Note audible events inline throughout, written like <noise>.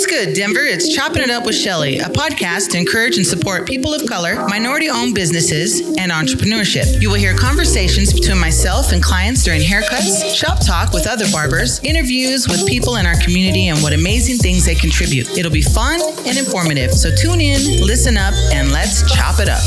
What's good, Denver? It's Chopping It Up with Shellie, a podcast to encourage and support people of color, minority owned businesses, and entrepreneurship. You will hear conversations between myself and clients during haircuts, shop talk with other barbers, interviews with people in our community, and what amazing things they contribute. It'll be fun and informative. So tune in, listen up, and let's chop it up.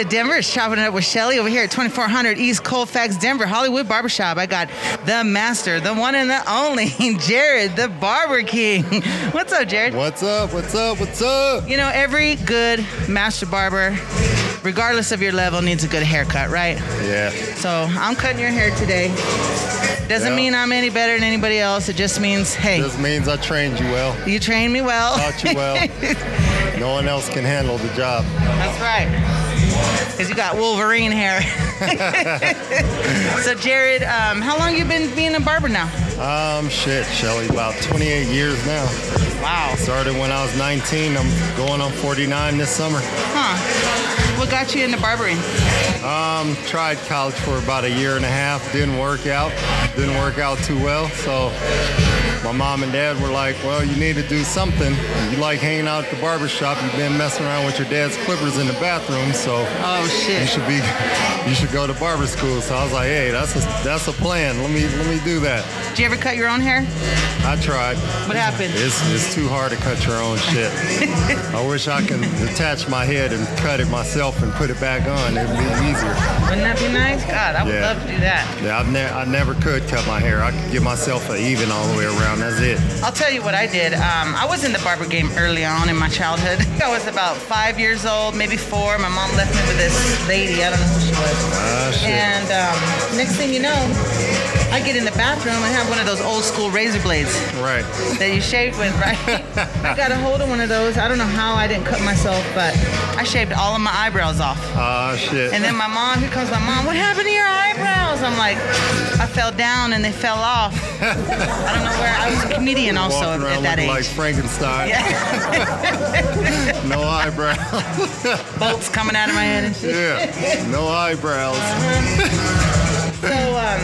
What's Denver? Chopping it up with Shellie over here at 2400 East Colfax, Denver, Hollywood Barbershop. I got the master, the one and the only, <laughs> Jarrod, the Barber King. <laughs> What's up, Jarrod? What's up? What's up? What's up? You know, every good master barber, regardless of your level, needs a good haircut, right? Yeah. So I'm cutting your hair today. Doesn't Yeah. mean I'm any better than anybody else. It just means, hey, This means I trained you well, you trained me well. taught you well. <laughs> no one else can handle the job. That's right. Because you got Wolverine hair. <laughs> so, Jarrod, um, how long you been being a barber now? Um, shit, Shellie, about 28 years now. Wow. Started when I was 19. I'm going on 49 this summer. Huh. What got you into barbering? Um, tried college for about a year and a half. Didn't work out. Didn't work out too well. So my mom and dad were like, well, you need to do something. You like hanging out at the barber shop. You've been messing around with your dad's clippers in the bathroom. So Oh, you shit. should be you should go to barber school so i was like hey that's a that's a plan let me let me do that Did you ever cut your own hair? i tried What happened? it's it's too hard to cut your own shit <laughs> i wish i could attach my head and cut it myself and put it back on it'd be easier Wouldn't that be nice? God, I would Yeah. love to do that. yeah i've never i never could cut my hair i could give myself an even all the way around that's it I'll tell you what I did. Um, I was in the barber game early on in my childhood. <laughs> I was about five years old, maybe four. My mom left me with this lady. I don't know who she was. ah shit And um, next thing you know, I get in the bathroom and have one of those old school razor blades right that you shave with, right? <laughs> I got a hold of one of those. I don't know how I didn't cut myself, but I shaved all of my eyebrows off. ah shit And then my mom, here comes my mom, what happened to your eyebrows? I'm like, I fell down and they fell off. <laughs> I don't know where, I was a <laughs> comedian also at that looking age. like frankenstein Yeah. <laughs> no eyebrows <laughs> Bolts coming out of my head and shit. yeah no eyebrows So, um,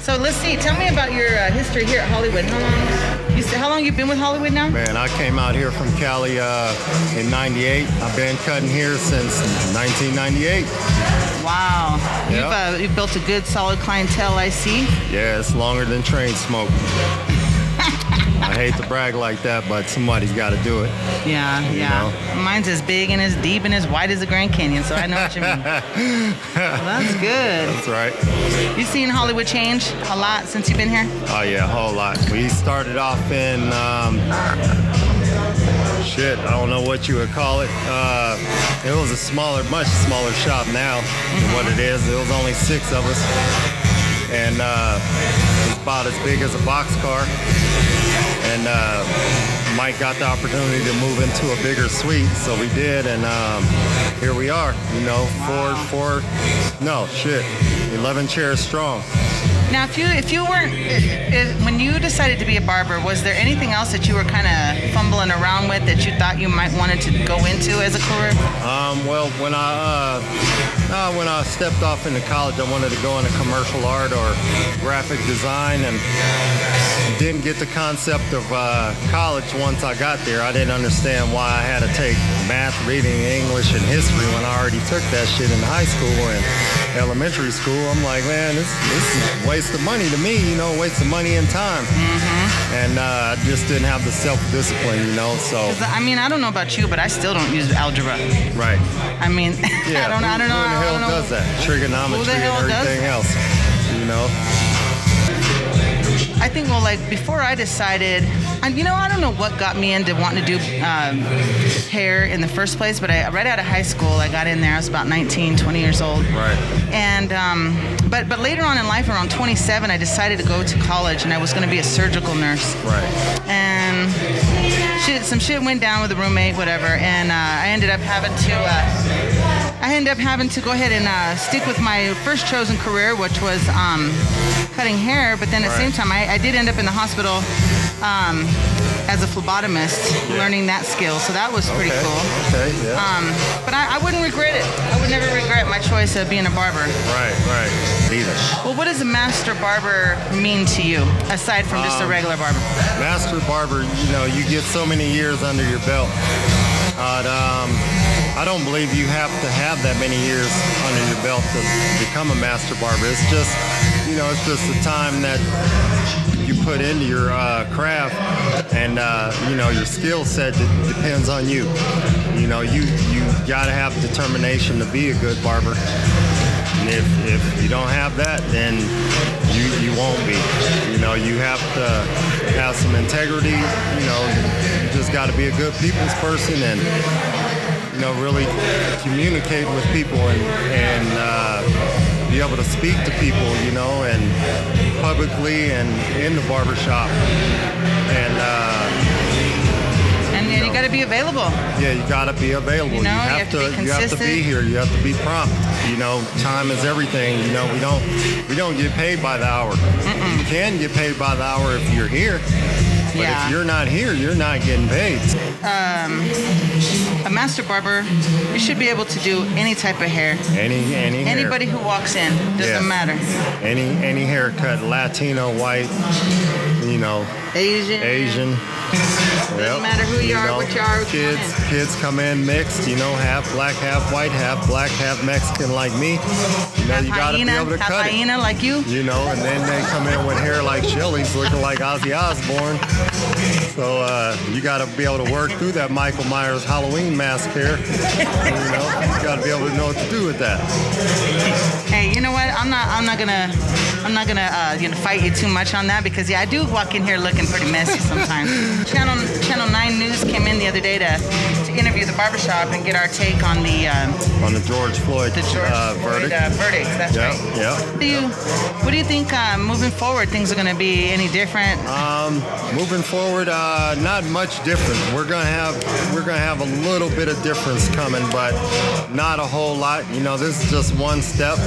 so let's see. Tell me about your uh, history here at Hollywood. How long? You said how long you been with Hollywood now? Man, I came out here from Cali uh, in 98. I've been cutting here since 1998. Wow. You've, Yeah. uh, you've built a good, solid clientele. I see. Yeah, it's longer than train smoke. I hate to brag like that, but somebody's got to do it. Yeah, yeah. Mine's as big and as deep and as wide as the Grand Canyon, so I know what you mean. <laughs> well, that's good. That's right. You seen Hollywood change a lot since you've been here? Oh, yeah, a whole lot. We started off in, um, shit, I don't know what you would call it. Uh, it was a smaller, much smaller shop now than what it is. It was only six of us. And uh, about as big as a boxcar. And uh, Mike got the opportunity to move into a bigger suite, so we did, and um, here we are. You know, four, four, no shit, eleven chairs strong. Now, if you if you weren't if, when you decided to be a barber, was there anything else that you were kind of fumbling around with that you thought you might wanted to go into as a career? Um, well, when I uh, uh, when I stepped off into college, I wanted to go into commercial art or graphic design, and didn't get the concept of uh, college once I got there. I didn't understand why I had to take math, reading, English, and history when I already took that shit in high school and elementary school. I'm like, man, this this is a waste of money to me, you know, waste of money and time. And uh, I just didn't have the self-discipline, you know. so. I mean, I don't know about you, but I still don't use algebra. right. I mean, <laughs> Yeah, I don't, I don't know. Who the I hell don't know. does that? Trigonometry Who and does everything else. You know? I think, well, like before I decided, and you know, I don't know what got me into wanting to do um, hair in the first place, but I, right out of high school, I got in there. I was about 19, 20 years old. Right. And um, but but later on in life, around 27, I decided to go to college, and I was going to be a surgical nurse. Right. And shit, some shit went down with a roommate, whatever, and uh, I ended up having to. Uh, I ended up having to go ahead and uh, stick with my first chosen career, which was um, cutting hair. But then at the same time, I, I did end up in the hospital um, as a phlebotomist, learning that skill. So that was pretty okay. cool. Okay. Yeah. Um, but I, I wouldn't regret it. I would never regret my choice of being a barber. right. Right. Either. Well, what does a master barber mean to you, aside from just a Um, regular barber? Master barber, you know, you get so many years under your belt. But um, I don't believe you have to have that many years under your belt to become a master barber. It's just, you know, it's just the time that you put into your uh, craft, and uh, you know, your skill set depends on you. You know, you you got to have determination to be a good barber. And if, if you don't have that, then you, you won't be. You know, you have to have some integrity. You know, you just got to be a good people's person and, you know, really communicate with people and, and uh, be able to speak to people, you know, and publicly and in the barbershop. And, uh, And then you got to be available. yeah, you got to be available. You know, you have to be you have to be here. You have to be prompt. You know, time is everything. You know, we don't we don't get paid by the hour. You can get paid by the hour if you're here. But Yeah. if you're not here, you're not getting paid. Um, a master barber, you should be able to do any type of hair. Any any hair. Anybody who walks in doesn't Yes. matter. any any haircut, Latino, white, you know, Asian. Asian. Doesn't matter who you are, what you are, what Kids, want kids come in mixed. You know, half black, half white, half black, half Mexican, like me. You know, Half you got to be able to half cut it. hyena like you. You know, and then they come in with hair like Shellie's, looking like Ozzy Osbourne. So uh, you got to be able to work through that Michael Myers Halloween mask here. you know, you got to be able to know what to do with that. You know what? I'm not. I'm not gonna. I'm not gonna. Uh, you know, fight you too much on that because yeah, I do walk in here looking pretty messy sometimes. <laughs> Channel Channel Nine News came in the other day to, to interview the barbershop and get our take on the um, On the George Floyd, the George uh, Floyd, verdict. Uh, verdict. That's yeah, right. yeah. What do you What do you think uh, moving forward? Things are gonna be any different? Um, moving forward, uh, not much different. We're gonna have we're gonna have a little bit of difference coming, but not a whole lot. You know, this is just one step.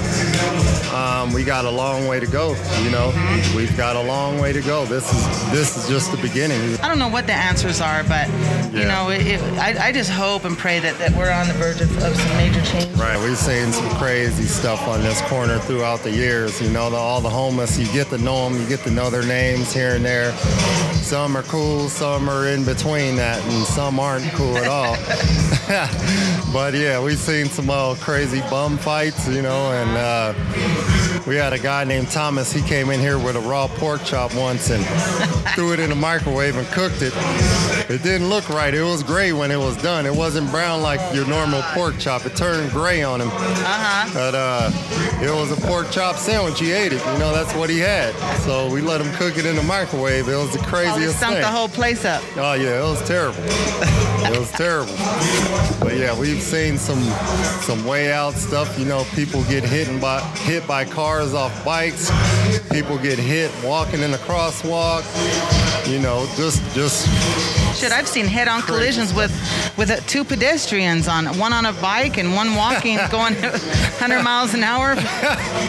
Um, we got a long way to go. You know, we've got a long way to go. This is this is just the beginning. I don't know what the answers are, but you Yeah. know, it, it, I, I just hope and pray that, that we're on the verge of, of some major change. Right, we've seen some crazy stuff on this corner throughout the years. You know, the, all the homeless, you get to know them, you get to know their names here and there. Some are cool, some are in between that, and some aren't cool at all. <laughs> but yeah, we've seen some uh, crazy bum fights, you know, and uh, uh, we had a guy named Thomas. He came in here with a raw pork chop once and threw it in the microwave and cooked it. It didn't look right. It was gray when it was done. It wasn't brown like your normal pork chop. It turned gray on him. Uh-huh. But uh, it was a pork chop sandwich. He ate it. You know, that's what he had. So we let him cook it in the microwave. It was the craziest stunk thing. the whole place up. Oh yeah, it was terrible. it was <laughs> terrible. But yeah, we've seen some some way out stuff. You know, people get hit by hit by cars off bikes. People get hit walking in the crosswalk. You know, just just Shit, I've seen head-on collisions with with uh, two pedestrians on one on a bike and one walking <laughs> going 100 miles an hour.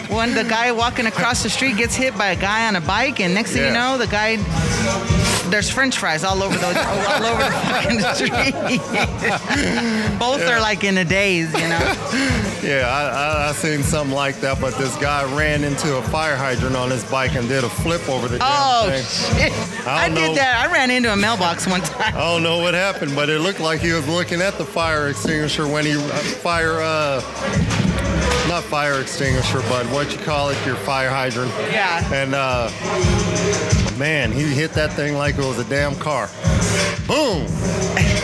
When the guy walking across the street gets hit by a guy on a bike, and next thing you know, the guy there's French fries all over the all over the fucking <laughs> street. Both are like in a daze, you know. <laughs> yeah. I, I I seen something like that. But this guy ran into a fire hydrant on his bike and did a flip over the damn Oh shit! I I, did that. I ran into a mailbox one time. I don't know what happened, but it looked like he was looking at the fire extinguisher when he uh, fire uh not fire extinguisher, but what you call it, your fire hydrant. Yeah. And uh man, he hit that thing like it was a damn car. Boom!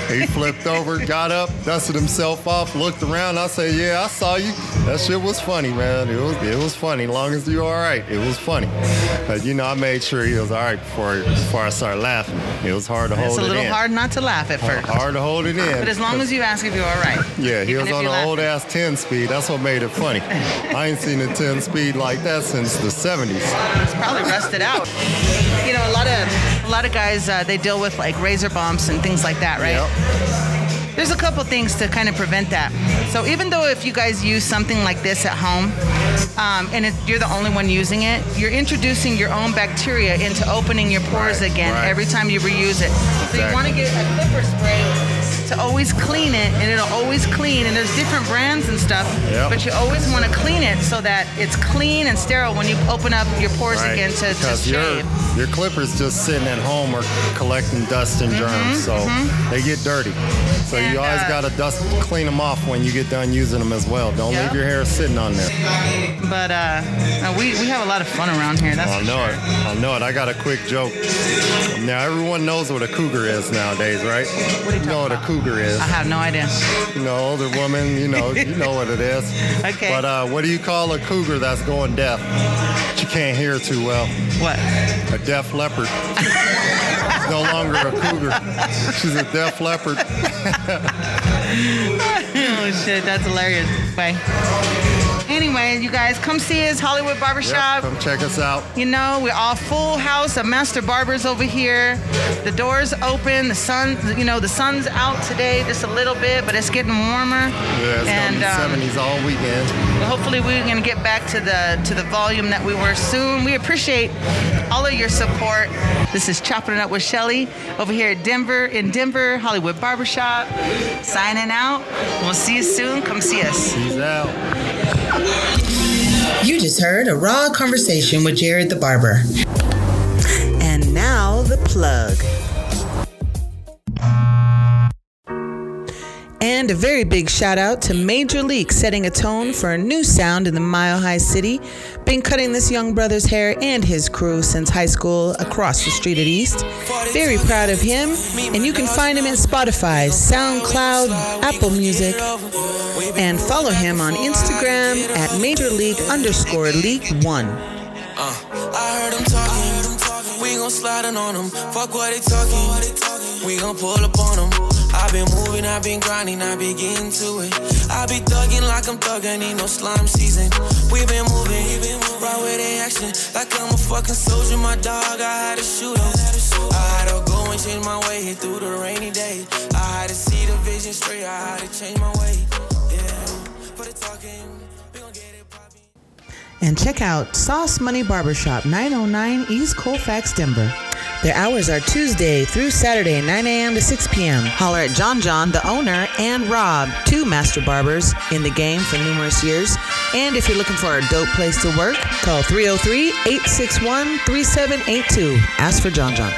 He flipped over, got up, dusted himself off, looked around. I said, "Yeah, I saw you. That shit was funny, man. It was it was funny. Long as you're all right, it was funny." But you know, I made sure he was all right before before I started laughing. It was hard to hold it in. It's a little hard not to laugh at first. Hard to hold it in. But as long as you ask if you're all right. Yeah, he was on an old ass 10 speed. That's what made it funny. <laughs> I ain't seen a 10 speed like that since the 70s. It's probably rusted out. You know, a lot of A lot of guys uh, they deal with like razor bumps and things like that, right? Yep. There's a couple things to kind of prevent that. So even though if you guys use something like this at home, um, and it, you're the only one using it, you're introducing your own bacteria into opening your pores Right, again right. every time you reuse it. So you want to get a clipper spray to always clean it, and it'll always clean. And there's different brands and stuff, Yep. but you always want to clean it so that it's clean and sterile when you open up your pores Right. again to, to because your shave. your clippers just sitting at home are collecting dust and germs, so they get dirty. So Mm-hmm, And, you always uh, gotta dust clean them off when you get done using them as well. Don't Yep. leave your hair sitting on there. But uh, we, we have a lot of fun around here. That's I know sure. it. I know it. I got a quick joke. Now everyone knows what a cougar is nowadays, right? What are you know what a cougar is. I have no idea. You know, older woman. You know, you know what it is. <laughs> Okay. But uh, what do you call a cougar that's going deaf? She can't hear too well. What? A deaf leopard. She's no longer a cougar. She's a deaf leopard. <laughs> <laughs> oh shit, that's hilarious. Bye. Anyway, you guys come see us, Hollywood Yep, Barbershop. come check us out. You know, we're all full house of master barbers over here. The doors open. The sun, you know, the sun's out today just a little bit, but it's getting warmer. Yeah, it's and um, gonna be 70s all weekend. hopefully we're gonna get back to the to the volume that we were soon. We appreciate all of your support. This is chopping it up with Shellie over here at Denver in Denver Hollywood Barbershop. Signing out. We'll see you soon. Come see us. Peace out. You just heard a raw conversation with Jarrod the Barber. And now the plug. And a very big shout out to Major Leek setting a tone for a new sound in the Mile High City. Been cutting this young brother's hair and his crew since high school across the street at East. Very proud of him, and you can find him in Spotify, SoundCloud, Apple Music, and follow him on Instagram at Major Leek underscore Leek One. Uh. We slide on them. Fuck what they talking. We gon' pull up on them. I been moving, I been grinding, I been getting to it. I be thugging like I'm thugging, ain't no slime season. We been moving, right with they action. Like I'm a fucking soldier, my dog, I had to shoot him. I had to go and change my way through the rainy days. I had to see the vision straight, I had to change my way. Yeah, for the talking. And check out Sauce Money Barbershop, 909 East Colfax, Denver. Their hours are Tuesday through Saturday, 9 a.m. to 6 p.m. Holler at John John, the owner, and Rob, two master barbers in the game for numerous years. And if you're looking for a dope place to work, call 303 861 3782. Ask for John John.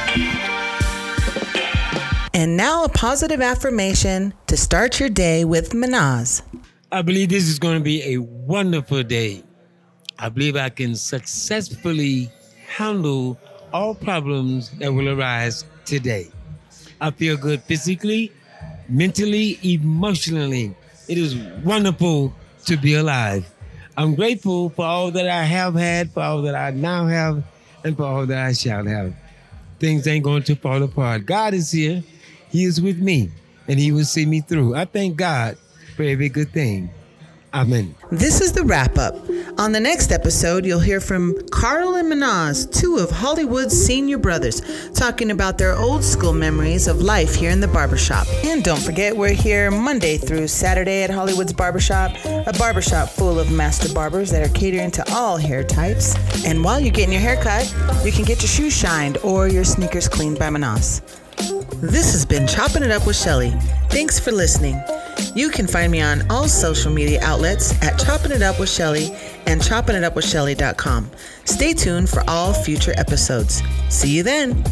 And now a positive affirmation to start your day with Manaz. I believe this is going to be a wonderful day. I believe I can successfully handle all problems that will arise today. I feel good physically, mentally, emotionally. It is wonderful to be alive. I'm grateful for all that I have had, for all that I now have, and for all that I shall have. Things ain't going to fall apart. God is here. He is with me, and He will see me through. I thank God for every good thing. Amen. This is the wrap up. On the next episode, you'll hear from Carl and Manaz, two of Hollywood's senior brothers, talking about their old school memories of life here in the barbershop. And don't forget, we're here Monday through Saturday at Hollywood's Barbershop, a barbershop full of master barbers that are catering to all hair types. And while you're getting your hair cut, you can get your shoes shined or your sneakers cleaned by Manaz. This has been Chopping It Up with Shellie. Thanks for listening. You can find me on all social media outlets at Chopping It Up with Shellie and choppingitupwithshelly.com. Stay tuned for all future episodes. See you then.